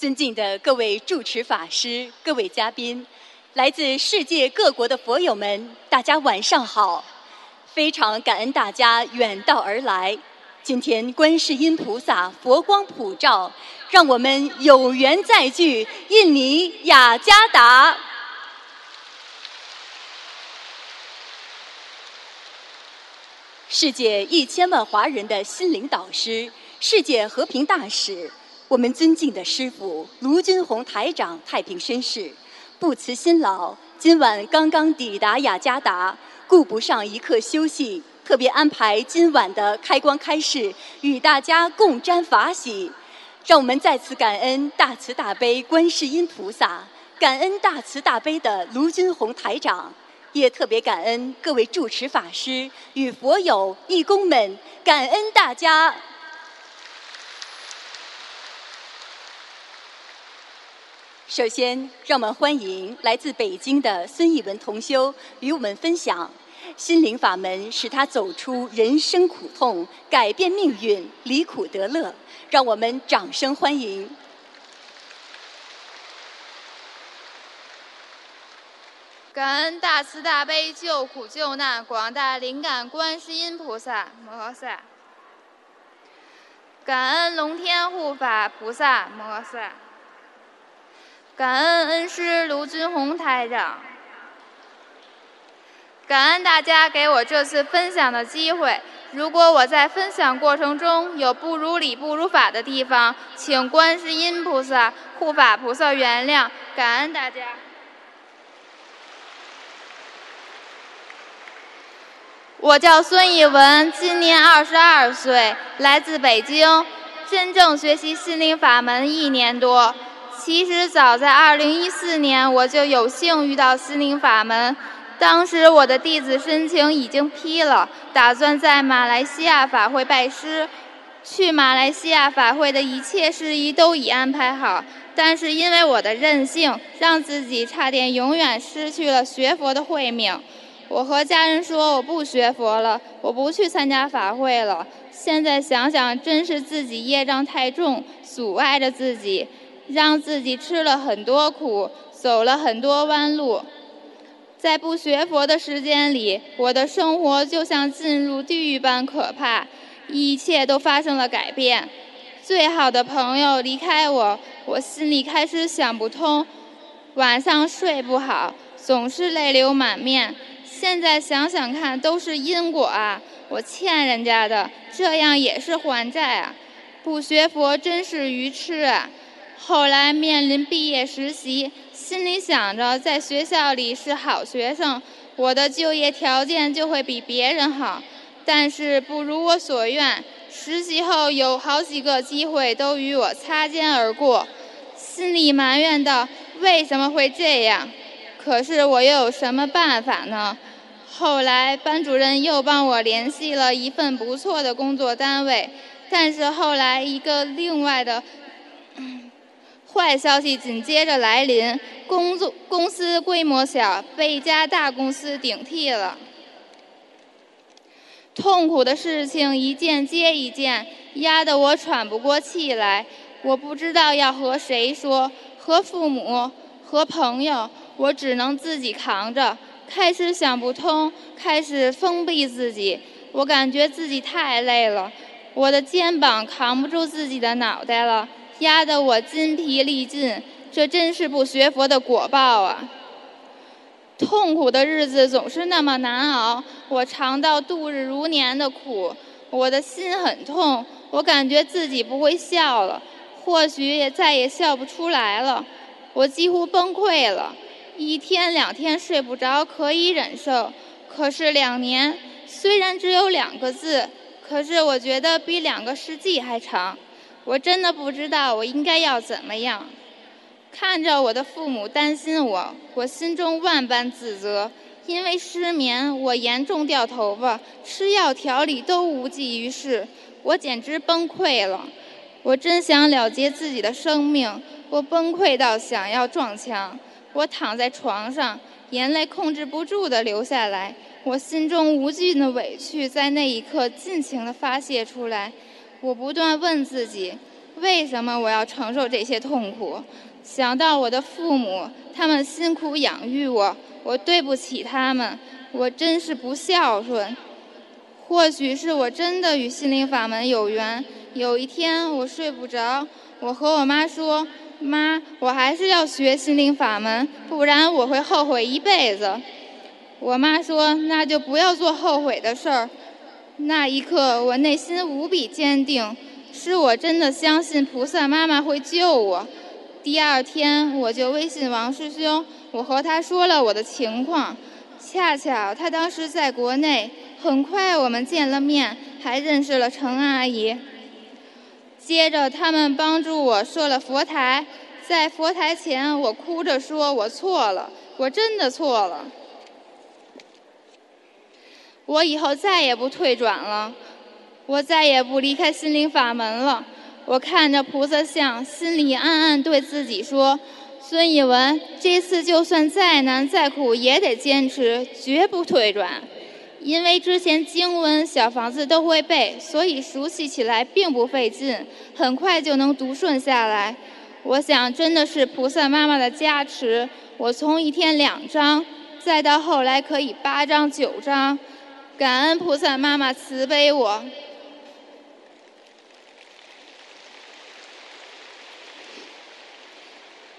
尊敬的各位主持法师、各位嘉宾，来自世界各国的佛友们，大家晚上好！非常感恩大家远道而来。今天观世音菩萨佛光普照，让我们有缘再聚印尼雅加达。世界一千万华人的心灵导师，世界和平大使。我们尊敬的师父卢军宏台长太平绅士，不辞辛劳，今晚刚刚抵达雅加达，顾不上一刻休息，特别安排今晚的开光开示，与大家共沾法喜。让我们再次感恩大慈大悲观世音菩萨，感恩大慈大悲的卢军宏台长，也特别感恩各位主持法师与佛友义工们，感恩大家。首先，让我们欢迎来自北京的孙艺文同修与我们分享心灵法门，使他走出人生苦痛，改变命运，离苦得乐。让我们掌声欢迎！感恩大慈大悲救苦救难广大灵感观世音菩萨摩诃萨，感恩龙天护法菩萨摩诃萨。感恩恩师卢军红台长，感恩大家给我这次分享的机会。如果我在分享过程中有不如理不如法的地方，请观世音菩萨、护法菩萨原谅。感恩大家。我叫孙艺文，今年二十二岁，来自北京，真正学习心灵法门一年多。其实早在2014年，我就有幸遇到心灵法门。当时我的弟子申请已经批了，打算在马来西亚法会拜师。去马来西亚法会的一切事宜都已安排好，但是因为我的任性，让自己差点永远失去了学佛的慧命。我和家人说我不学佛了，我不去参加法会了。现在想想，真是自己业障太重，阻碍着自己。让自己吃了很多苦，走了很多弯路，在不学佛的时间里，我的生活就像进入地狱般可怕，一切都发生了改变。最好的朋友离开我，我心里开始想不通，晚上睡不好，总是泪流满面。现在想想看，都是因果啊！我欠人家的，这样也是还债啊！不学佛真是愚痴啊！后来面临毕业实习，心里想着在学校里是好学生，我的就业条件就会比别人好。但是不如我所愿，实习后有好几个机会都与我擦肩而过，心里埋怨道：为什么会这样？可是我又有什么办法呢？后来班主任又帮我联系了一份不错的工作单位，但是后来一个另外的。坏消息紧接着来临，工作公司规模小，被一家大公司顶替了。痛苦的事情一件接一件，压得我喘不过气来。我不知道要和谁说，和父母，和朋友，我只能自己扛着。开始想不通，开始封闭自己。我感觉自己太累了，我的肩膀扛不住自己的脑袋了。压得我筋疲力尽，这真是不学佛的果报啊！痛苦的日子总是那么难熬，我尝到度日如年的苦，我的心很痛，我感觉自己不会笑了，或许也再也笑不出来了，我几乎崩溃了，一天两天睡不着可以忍受，可是两年虽然只有两个字，可是我觉得比两个世纪还长。我真的不知道我应该要怎么样。看着我的父母担心我，我心中万般自责。因为失眠，我严重掉头发，吃药调理都无济于事，我简直崩溃了。我真想了结自己的生命，我崩溃到想要撞墙。我躺在床上，眼泪控制不住地流下来。我心中无尽的委屈在那一刻尽情地发泄出来。我不断问自己：为什么我要承受这些痛苦？想到我的父母，他们辛苦养育我，我对不起他们，我真是不孝顺。或许是我真的与心灵法门有缘。有一天我睡不着，我和我妈说：“妈，我还是要学心灵法门，不然我会后悔一辈子。”我妈说：“那就不要做后悔的事儿。”那一刻，我内心无比坚定，是我真的相信菩萨妈妈会救我。第二天，我就微信王师兄，我和他说了我的情况。恰巧他当时在国内，很快我们见了面，还认识了程阿姨。接着，他们帮助我设了佛台，在佛台前，我哭着说：“我错了，我真的错了。”我以后再也不退转了，我再也不离开心灵法门了。我看着菩萨像，心里暗暗对自己说：“孙以文，这次就算再难再苦，也得坚持，绝不退转。因为之前经文、小房子都会背，所以熟悉起来并不费劲，很快就能读顺下来。我想，真的是菩萨妈妈的加持。我从一天两章，再到后来可以八章、九章。”感恩菩萨妈妈慈悲我。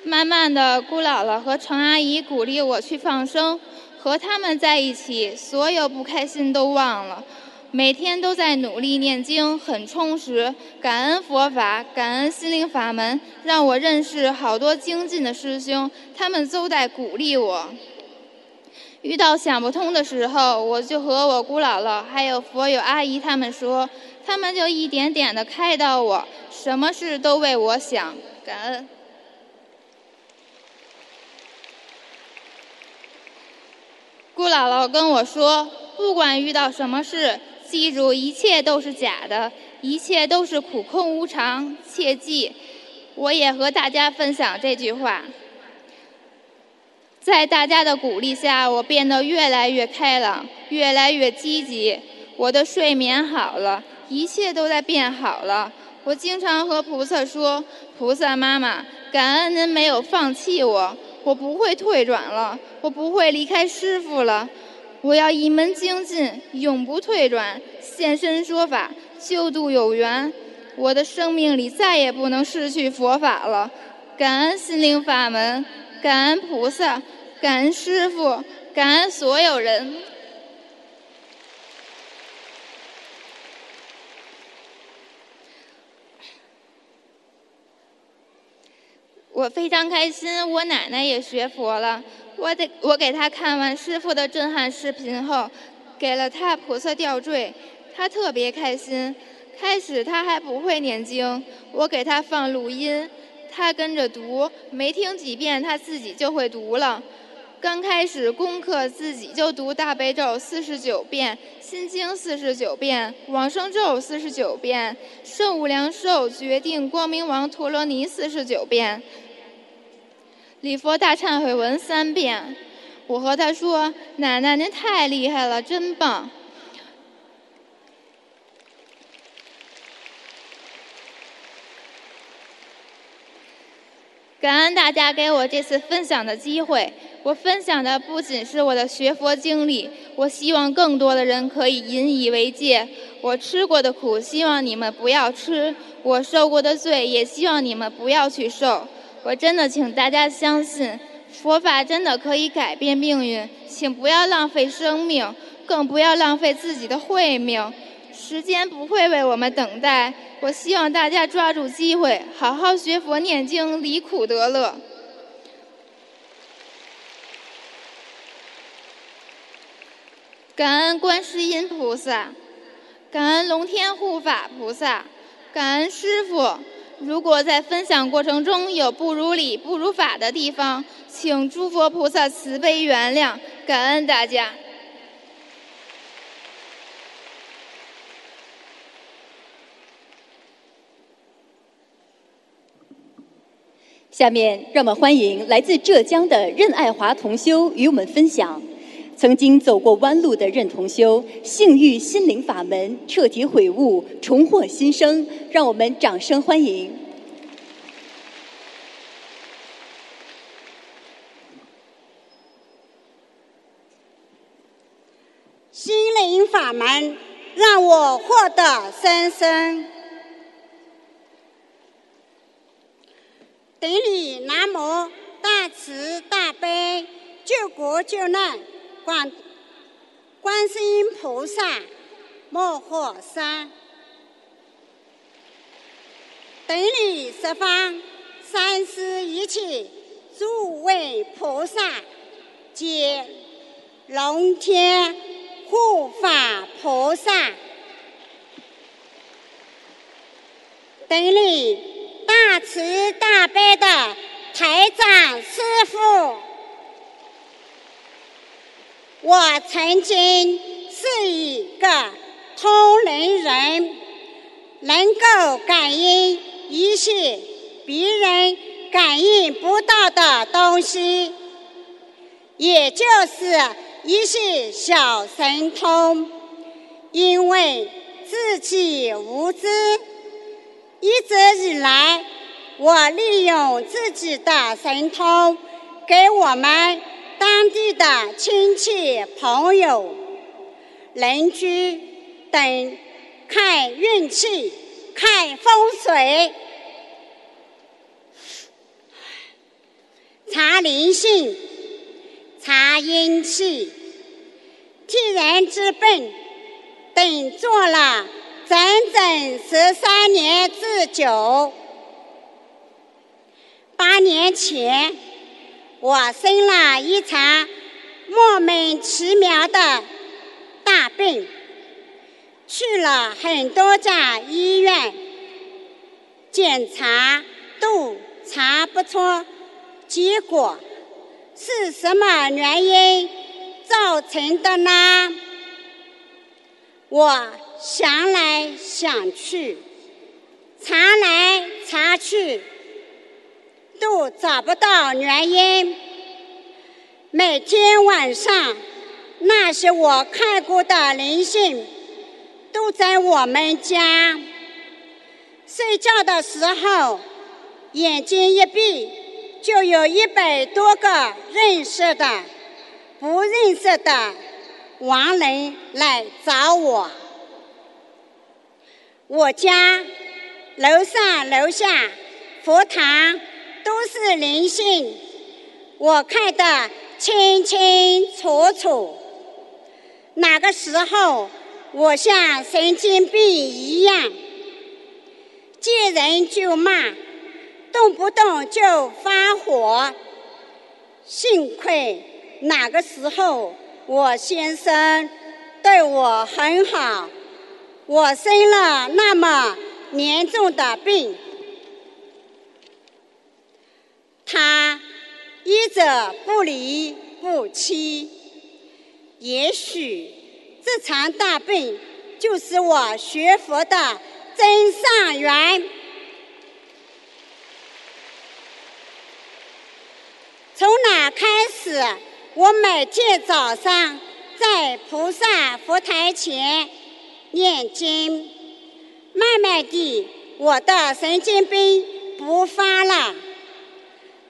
慢慢的，姑姥姥和程阿姨鼓励我去放生，和他们在一起，所有不开心都忘了。每天都在努力念经，很充实。感恩佛法，感恩心灵法门，让我认识好多精进的师兄，他们都在鼓励我。遇到想不通的时候，我就和我姑姥姥还有佛友阿姨他们说，他们就一点点的开导我，什么事都为我想，感恩。姑姥姥跟我说，不管遇到什么事，记住一切都是假的，一切都是苦空无常，切记。我也和大家分享这句话。在大家的鼓励下，我变得越来越开朗，越来越积极。我的睡眠好了，一切都在变好了。我经常和菩萨说：“菩萨妈妈，感恩您没有放弃我，我不会退转了，我不会离开师傅了。我要一门精进，永不退转，现身说法，救度有缘。我的生命里再也不能失去佛法了。感恩心灵法门。”感恩菩萨，感恩师傅，感恩所有人。我非常开心，我奶奶也学佛了。我得我给她看完师傅的震撼视频后，给了她菩萨吊坠，她特别开心。开始她还不会念经，我给她放录音。他跟着读，没听几遍，他自己就会读了。刚开始功课自己就读大悲咒四十九遍，心经四十九遍，往生咒四十九遍，圣无量寿决定光明王陀罗尼四十九遍，礼佛大忏悔文三遍。我和他说：“奶奶，您太厉害了，真棒。”感恩大家给我这次分享的机会。我分享的不仅是我的学佛经历，我希望更多的人可以引以为戒。我吃过的苦，希望你们不要吃；我受过的罪，也希望你们不要去受。我真的请大家相信，佛法真的可以改变命运。请不要浪费生命，更不要浪费自己的慧命。时间不会为我们等待。我希望大家抓住机会，好好学佛念经，离苦得乐。感恩观世音菩萨，感恩龙天护法菩萨，感恩师傅。如果在分享过程中有不如理、不如法的地方，请诸佛菩萨慈悲原谅。感恩大家。下面让我们欢迎来自浙江的任爱华同修与我们分享。曾经走过弯路的任同修性欲心灵法门彻底悔悟重获新生让我们掌声欢迎。心灵法门让我获得新生。顶礼南无大慈大悲救国救难广观世音菩萨摩诃萨。顶礼十方三世一切诸位菩萨及龙天护法菩萨。顶礼。大慈大悲的台长师傅，我曾经是一个通灵人，能够感应一些别人感应不到的东西，也就是一些小神通，因为自己无知。一直以来，我利用自己的神通，给我们当地的亲戚、朋友、邻居等看运气、看风水、查灵性、查阴气、替人治病等做了。整整十三年之久。八年前，我生了一场莫名其妙的大病，去了很多家医院检查，都查不出结果，是什么原因造成的呢？我。想来想去，查来查去，都找不到原因。每天晚上，那些我看过的灵性，都在我们家。睡觉的时候，眼睛一闭，就有一百多个认识的、不认识的亡人来找我。我家楼上楼下佛堂都是灵性，我看得清清楚楚。那个时候，我像神经病一样，见人就骂，动不动就发火。幸亏那个时候我先生对我很好。我生了那么严重的病，他一直不离不弃。也许这场大病就是我学佛的真上缘。从那开始，我每天早上在菩萨佛台前。念经，慢慢地，我的神经病不发了，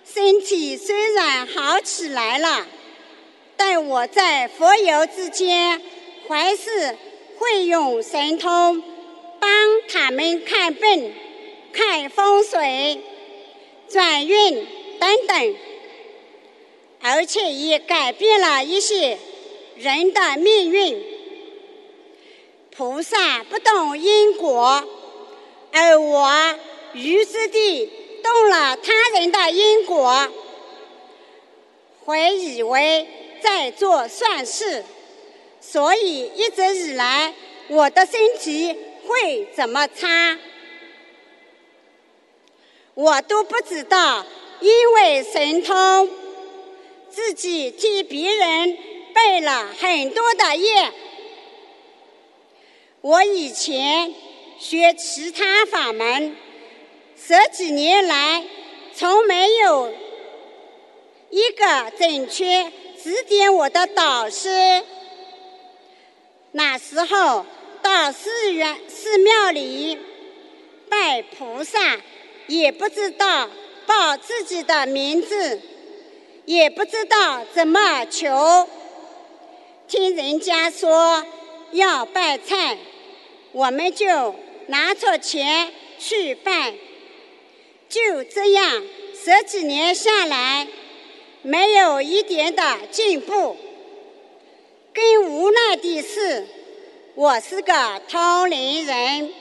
身体虽然好起来了，但我在佛友之间还是会用神通帮他们看病、看风水、转运等等，而且也改变了一些人的命运。菩萨不懂因果，而我愚痴地动了他人的因果，会以为在做善事，所以一直以来我的身体会怎么差，我都不知道。因为神通，自己替别人背了很多的业。我以前学其他法门，十几年来从没有一个正确指点我的导师。那时候到寺院、寺庙里拜菩萨，也不知道报自己的名字，也不知道怎么求。听人家说。要拜菜，我们就拿出钱去办。就这样，十几年下来，没有一点的进步。更无奈的是，我是个同龄人，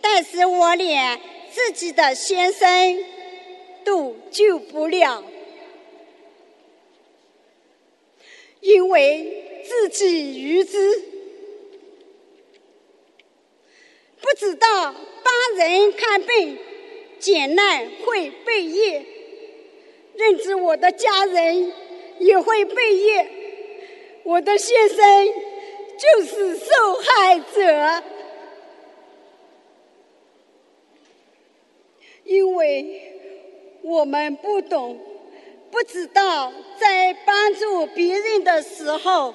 但是我连自己的先生都救不了，因为自己愚痴，不知道帮人看病。捡难会背业，认知我的家人也会背业，我的先生就是受害者，因为我们不懂，不知道在帮助别人的时候，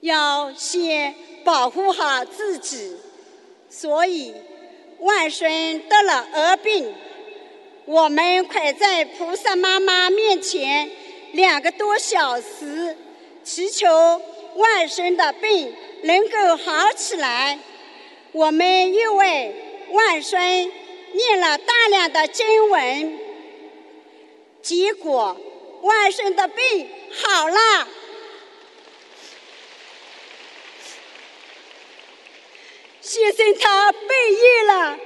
要先保护好自己，所以。外孙得了恶病，我们快在菩萨妈妈面前两个多小时，祈求外孙的病能够好起来。我们又为外孙念了大量的经文，结果外孙的病好了。先生他背业了，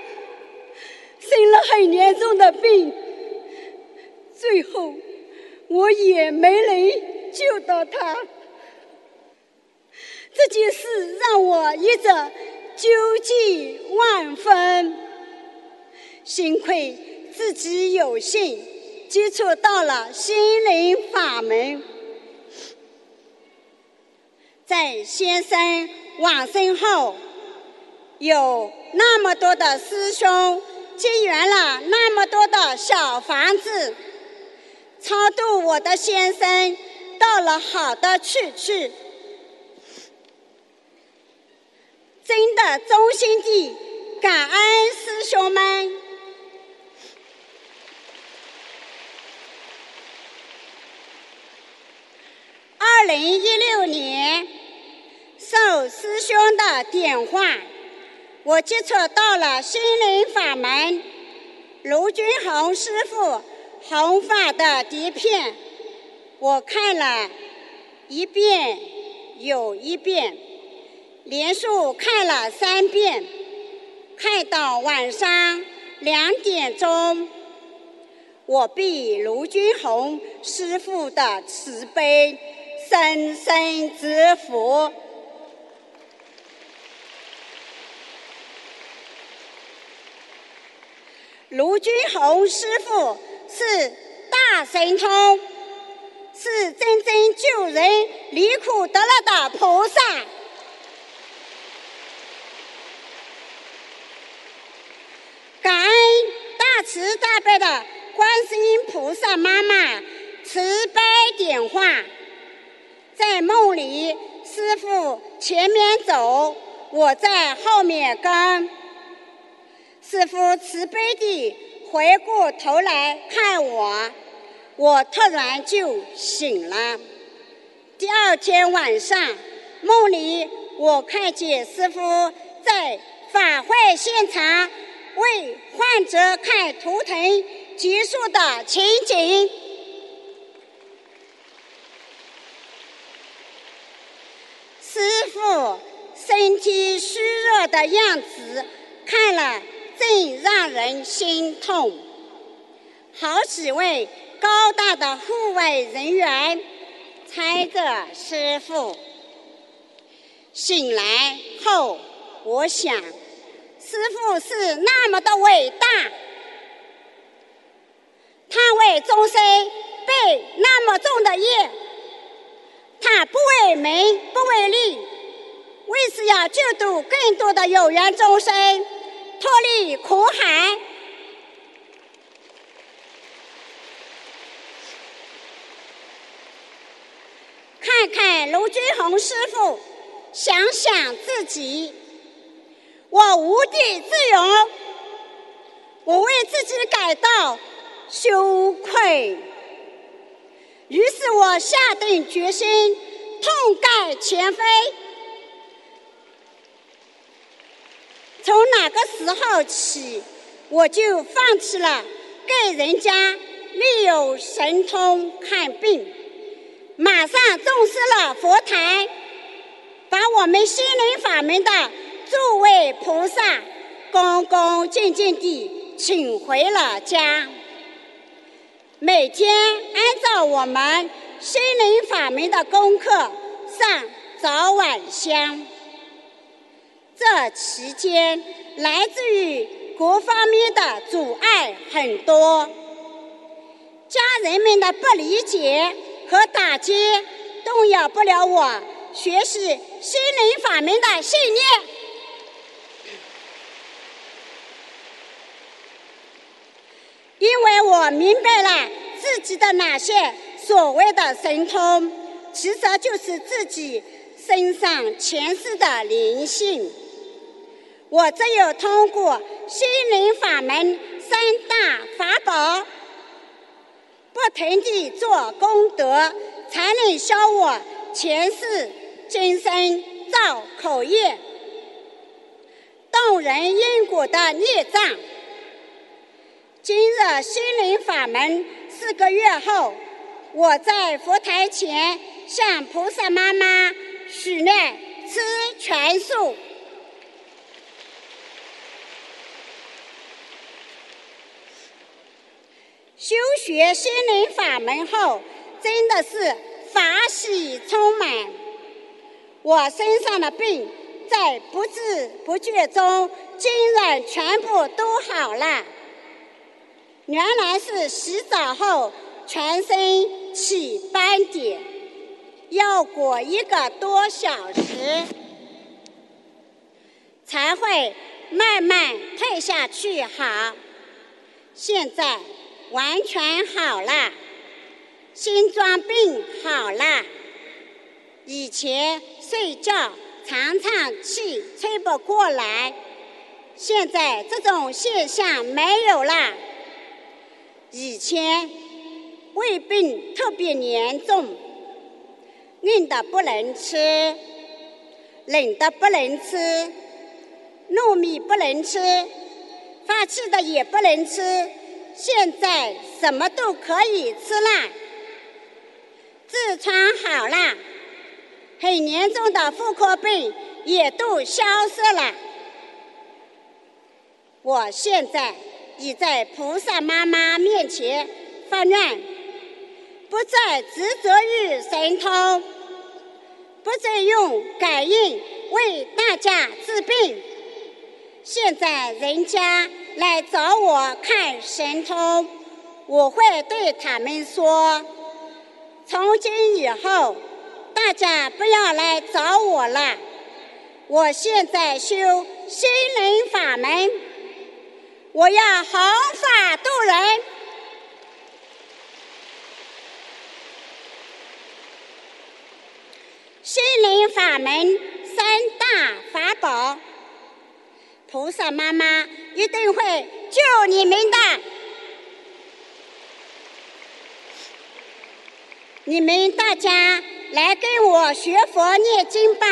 生了很严重的病，最后我也没能救到他。这件事让我一直纠结万分。幸亏自己有幸接触到了心灵法门，在先生往生后。有那么多的师兄结缘了那么多的小房子，超度我的先生到了好的去处，真的衷心地感恩师兄们。二零一六年，受师兄的点化。我接触到了心灵法门，卢军红师傅弘法的碟片，我看了一遍又一遍，连续看了三遍，看到晚上两点钟，我被卢军红师傅的慈悲深深折服。卢军红师傅是大神通，是真正救人离苦得乐的菩萨。感恩大慈大悲的观世音菩萨妈妈慈悲点化，在梦里，师傅前面走，我在后面跟。师傅慈悲地回过头来看我，我突然就醒了。第二天晚上，梦里我看见师傅在法会现场为患者看图腾结束的情景。师傅身体虚弱的样子，看了。真让人心痛。好几位高大的护卫人员搀着师傅醒来后，我想，师傅是那么的伟大，他为众生背那么重的业，他不为名不为利，为是要救度更多的有缘众生。脱离苦海，看看卢俊宏师傅，想想自己，我无地自容，我为自己感到羞愧，于是我下定决心，痛改前非，从哪个时候起，我就放弃了给人家没有神通看病，马上重视了佛台，把我们心灵法门的诸位菩萨恭恭敬敬地请回了家。每天按照我们心灵法门的功课上早晚香。这期间来自于各方面的阻碍很多，家人们的不理解和打击动摇不了我学习心灵法门的信念，因为我明白了自己的那些所谓的神通，其实就是自己身上前世的灵性。我只有通过心灵法门三大法宝，不停地做功德，才能消我前世今生造口业、动人因果的孽障。今日心灵法门四个月后，我在佛台前向菩萨妈妈许愿吃全素。修学心灵法门后，真的是法喜充满。我身上的病在不知不觉中，竟然全部都好了。原来是洗澡后全身起斑点，要过一个多小时才会慢慢退下去好。现在。完全好了，心脏病好了。以前睡觉常常气吹不过来，现在这种现象没有了。以前胃病特别严重，硬的不能吃，冷的不能吃，糯米不能吃，发气的也不能吃。现在什么都可以吃了，痔疮好了，很严重的妇科病也都消失了。我现在已在菩萨妈妈面前发愿，不再执着于神通，不再用感应为大家治病。现在人家。来找我看神通，我会对他们说：从今以后，大家不要来找我了。我现在修心灵法门，我要弘法度人。心灵法门三大法宝。菩萨妈妈一定会救你们的，你们大家来跟我学佛念经吧！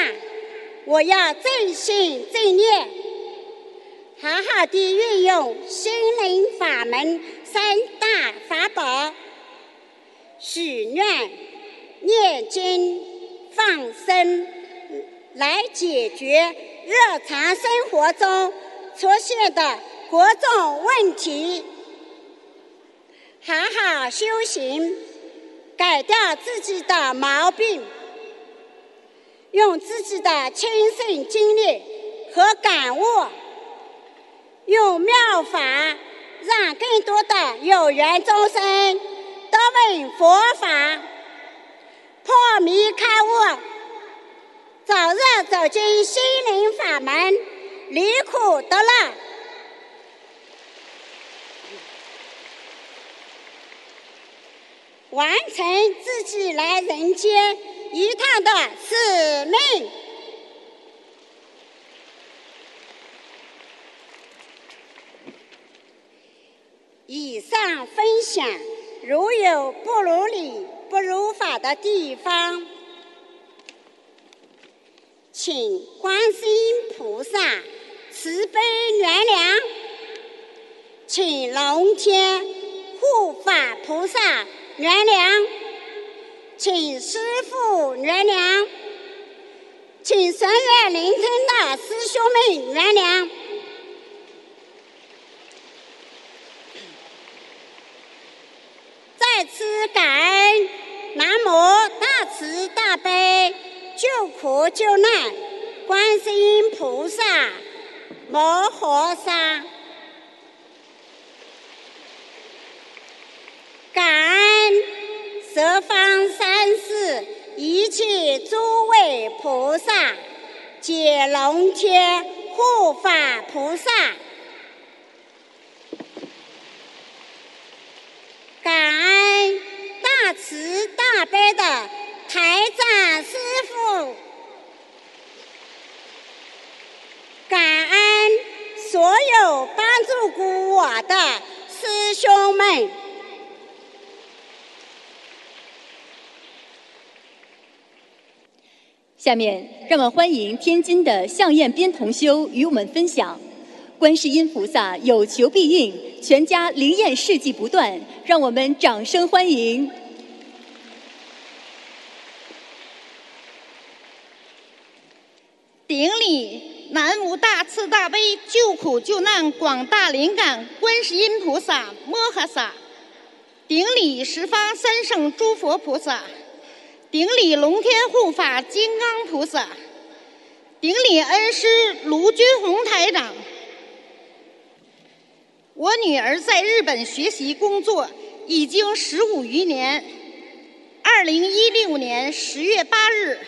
我要正信正念，好好的运用心灵法门三大法宝，许愿、念经、放生，来解决。日常生活中出现的各种问题，好好修行，改掉自己的毛病，用自己的亲身经历和感悟，用妙法让更多的有缘众生得闻佛法，破迷开悟。早日走进心灵法门，离苦得乐，完成自己来人间一趟的使命。以上分享，如有不如理、不如法的地方。请观世音菩萨慈悲原谅，请龙天护法菩萨原谅，请师父原谅，请神乐聆听的师兄们原谅。再次感恩南无大慈大悲。救苦救难观世音菩萨摩诃萨，感恩十方三世一切诸位菩萨解龙天护法菩萨。感恩大慈大悲的台长师傅，感恩所有帮助过我的师兄们。下面，让我们欢迎天津的向艳斌同修与我们分享：观世音菩萨有求必应，全家灵验事迹不断。让我们掌声欢迎！顶礼南大悲救苦救难广大灵感观世音菩萨摩诃萨，顶礼十方三圣诸佛菩萨，顶礼龙天护法金刚菩萨，顶礼恩师卢军宏台长。我女儿在日本学习工作已经十五余年。二零一六年十月八日，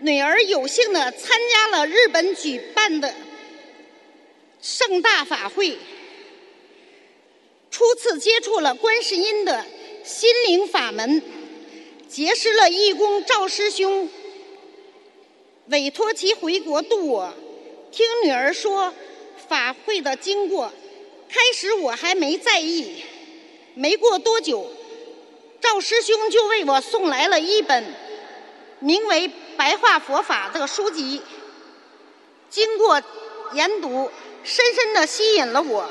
女儿有幸的参加了日本举办的盛大法会，初次接触了观世音的心灵法门，结识了义工赵师兄，委托其回国度我。听女儿说法会的经过。开始我还没在意，没过多久，赵师兄就为我送来了一本名为《白话佛法》的书籍。经过研读，深深地吸引了我。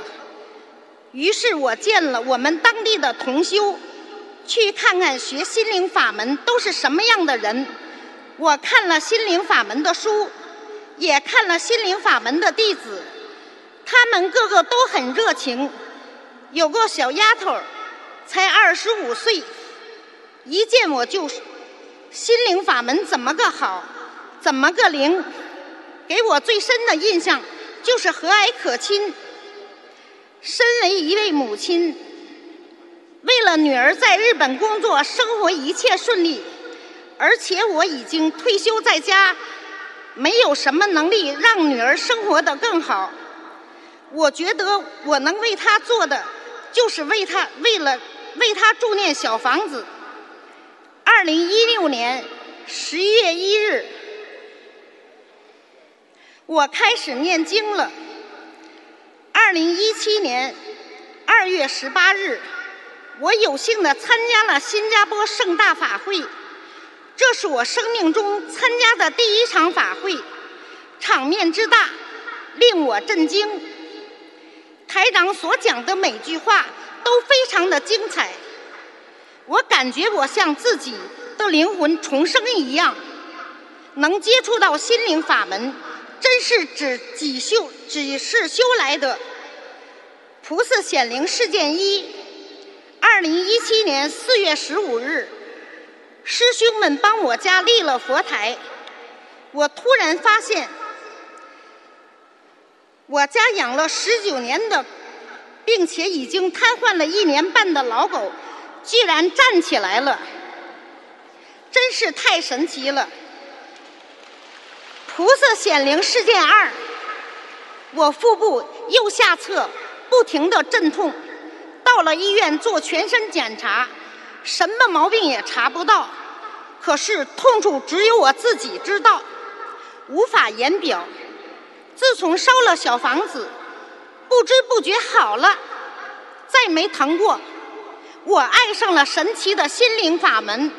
于是我见了我们当地的同修，去看看学心灵法门都是什么样的人。我看了心灵法门的书，也看了心灵法门的弟子。他们个个都很热情，有个小丫头，才二十五岁，一见我就心灵法门怎么个好，怎么个灵，给我最深的印象就是和蔼可亲。身为一位母亲，为了女儿在日本工作生活一切顺利，而且我已经退休在家，没有什么能力让女儿生活的更好。我觉得我能为她做的，就是为她为了为她住念小房子。二零一六年十一月一日，我开始念经了。二零一七年二月十八日，我有幸的参加了新加坡盛大法会，这是我生命中参加的第一场法会，场面之大，令我震惊。台长所讲的每句话都非常的精彩，我感觉我像自己的灵魂重生一样，能接触到心灵法门，真是只几修只是修来的。菩萨显灵事件一：二零一七年四月十五日，师兄们帮我家立了佛台，我突然发现。我家养了十九年的，并且已经瘫痪了一年半的老狗，居然站起来了，真是太神奇了！菩萨显灵事件二：我腹部右下侧不停的阵痛，到了医院做全身检查，什么毛病也查不到，可是痛处只有我自己知道，无法言表。自从烧了小房子，不知不觉好了，再没疼过。我爱上了神奇的心灵法门。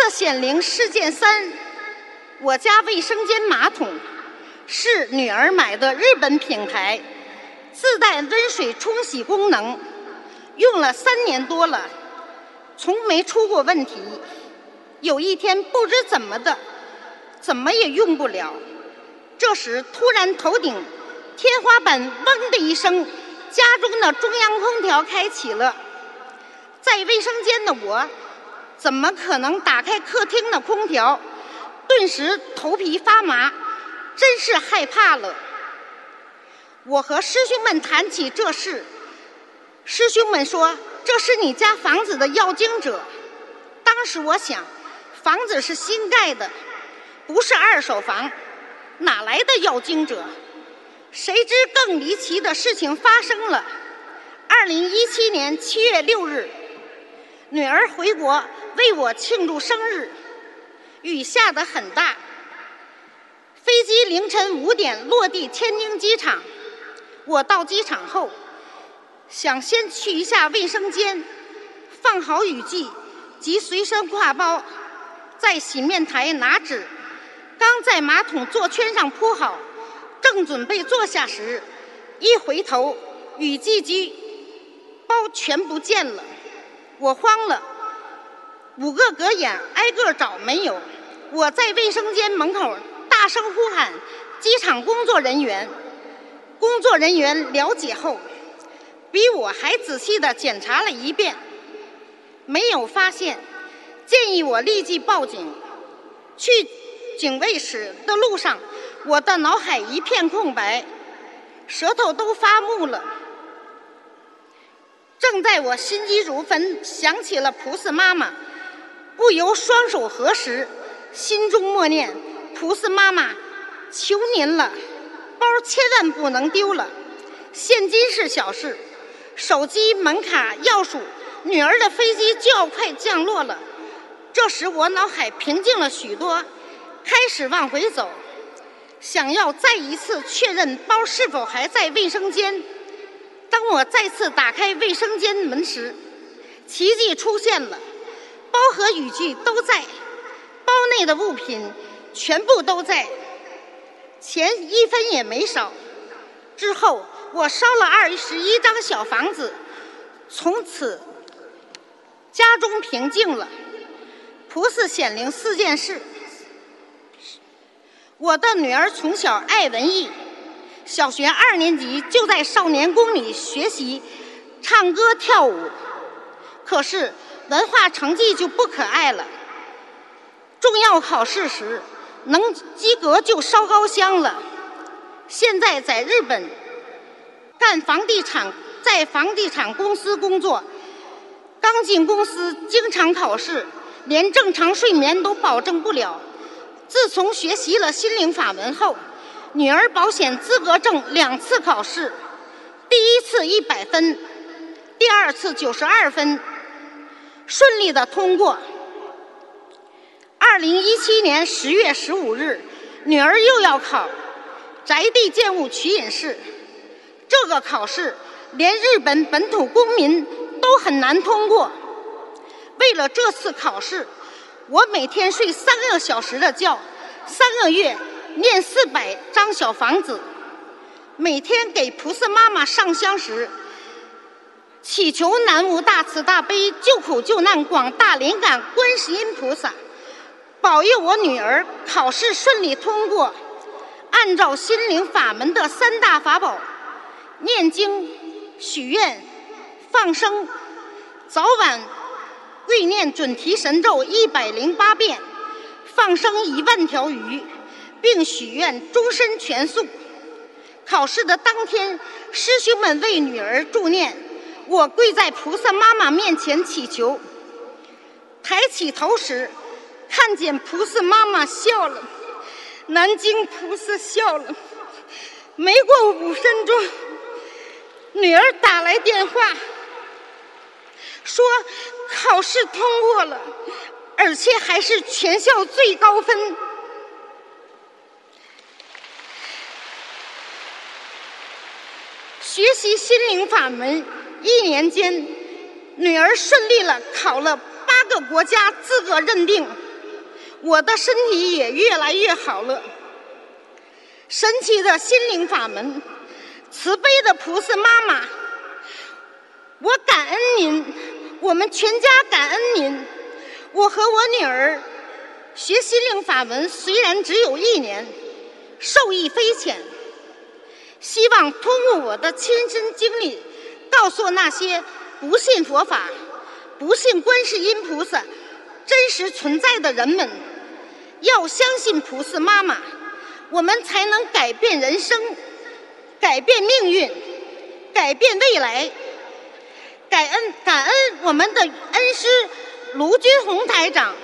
菩萨显灵事件三：我家卫生间马桶是女儿买的日本品牌，自带温水冲洗功能，用了三年多了，从没出过问题。有一天不知怎么的，怎么也用不了。这时突然头顶天花板“嗡”的一声，家中的中央空调开启了。在卫生间的我，怎么可能打开客厅的空调？顿时头皮发麻，真是害怕了。我和师兄们谈起这事，师兄们说这是你家房子的要经者。当时我想。房子是新盖的，不是二手房，哪来的要经者？谁知更离奇的事情发生了。二零一七年七月六日，女儿回国为我庆祝生日，雨下得很大。飞机凌晨五点落地天津机场，我到机场后，想先去一下卫生间，放好雨具及随身挎包。在洗面台拿纸，刚在马桶座圈上铺好，正准备坐下时，一回头，雨季及包全不见了。我慌了，五个格眼挨个找没有。我在卫生间门口大声呼喊机场工作人员，工作人员了解后，比我还仔细地检查了一遍，没有发现。建议我立即报警。去警卫室的路上，我的脑海一片空白，舌头都发木了。正在我心急如焚，想起了菩萨妈妈，不由双手合十，心中默念：“菩萨妈妈，求您了，包千万不能丢了。现金是小事，手机、门卡、钥匙，女儿的飞机就要快降落了。”这时我脑海平静了许多，开始往回走，想要再一次确认包是否还在卫生间。当我再次打开卫生间门时，奇迹出现了，包和雨具都在，包内的物品全部都在，钱一分也没少。之后我烧了二十一张小房子，从此家中平静了。菩萨显灵四件事。我的女儿从小爱文艺，小学二年级就在少年宫里学习唱歌跳舞，可是文化成绩就不可爱了。重要考试时能及格就烧高香了。现在在日本干房地产，在房地产公司工作，刚进公司经常考试。连正常睡眠都保证不了。自从学习了心灵法门后，女儿保险资格证两次考试，第一次一百分，第二次九十二分，顺利的通过。二零一七年十月十五日，女儿又要考宅地建物取引士，这个考试连日本本土公民都很难通过。为了这次考试，我每天睡三个小时的觉，三个月念四百张小房子，每天给菩萨妈妈上香时，祈求南无大慈大悲救苦救难广大灵感观世音菩萨，保佑我女儿考试顺利通过。按照心灵法门的三大法宝：念经、许愿、放生，早晚。跪念准提神咒一百零八遍，放生一万条鱼，并许愿终身全素。考试的当天，师兄们为女儿助念，我跪在菩萨妈妈面前祈求。抬起头时，看见菩萨妈妈笑了，南京菩萨笑了。没过五分钟，女儿打来电话。说考试通过了，而且还是全校最高分。学习心灵法门一年间，女儿顺利了考了八个国家资格认定，我的身体也越来越好了。神奇的心灵法门，慈悲的菩萨妈妈，我感恩您，我们全家感恩您。我和我女儿学心灵法门，虽然只有一年，受益匪浅。希望通过我的亲身经历，告诉那些不信佛法、不信观世音菩萨真实存在的人们，要相信菩萨妈妈。我们才能改变人生，改变命运，改变未来。感恩感恩我们的恩师卢军红台长，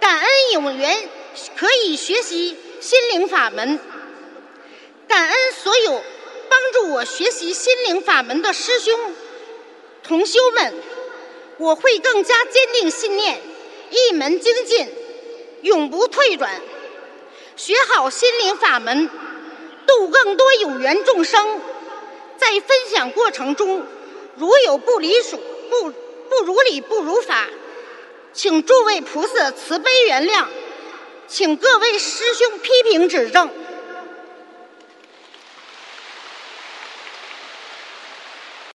感恩有缘可以学习心灵法门，感恩所有帮助我学习心灵法门的师兄同修们。我会更加坚定信念，一门精进，永不退转。学好心灵法门，度更多有缘众生。在分享过程中，如有不理数、不不如理、不如法，请诸位菩萨慈悲原谅，请各位师兄批评指正。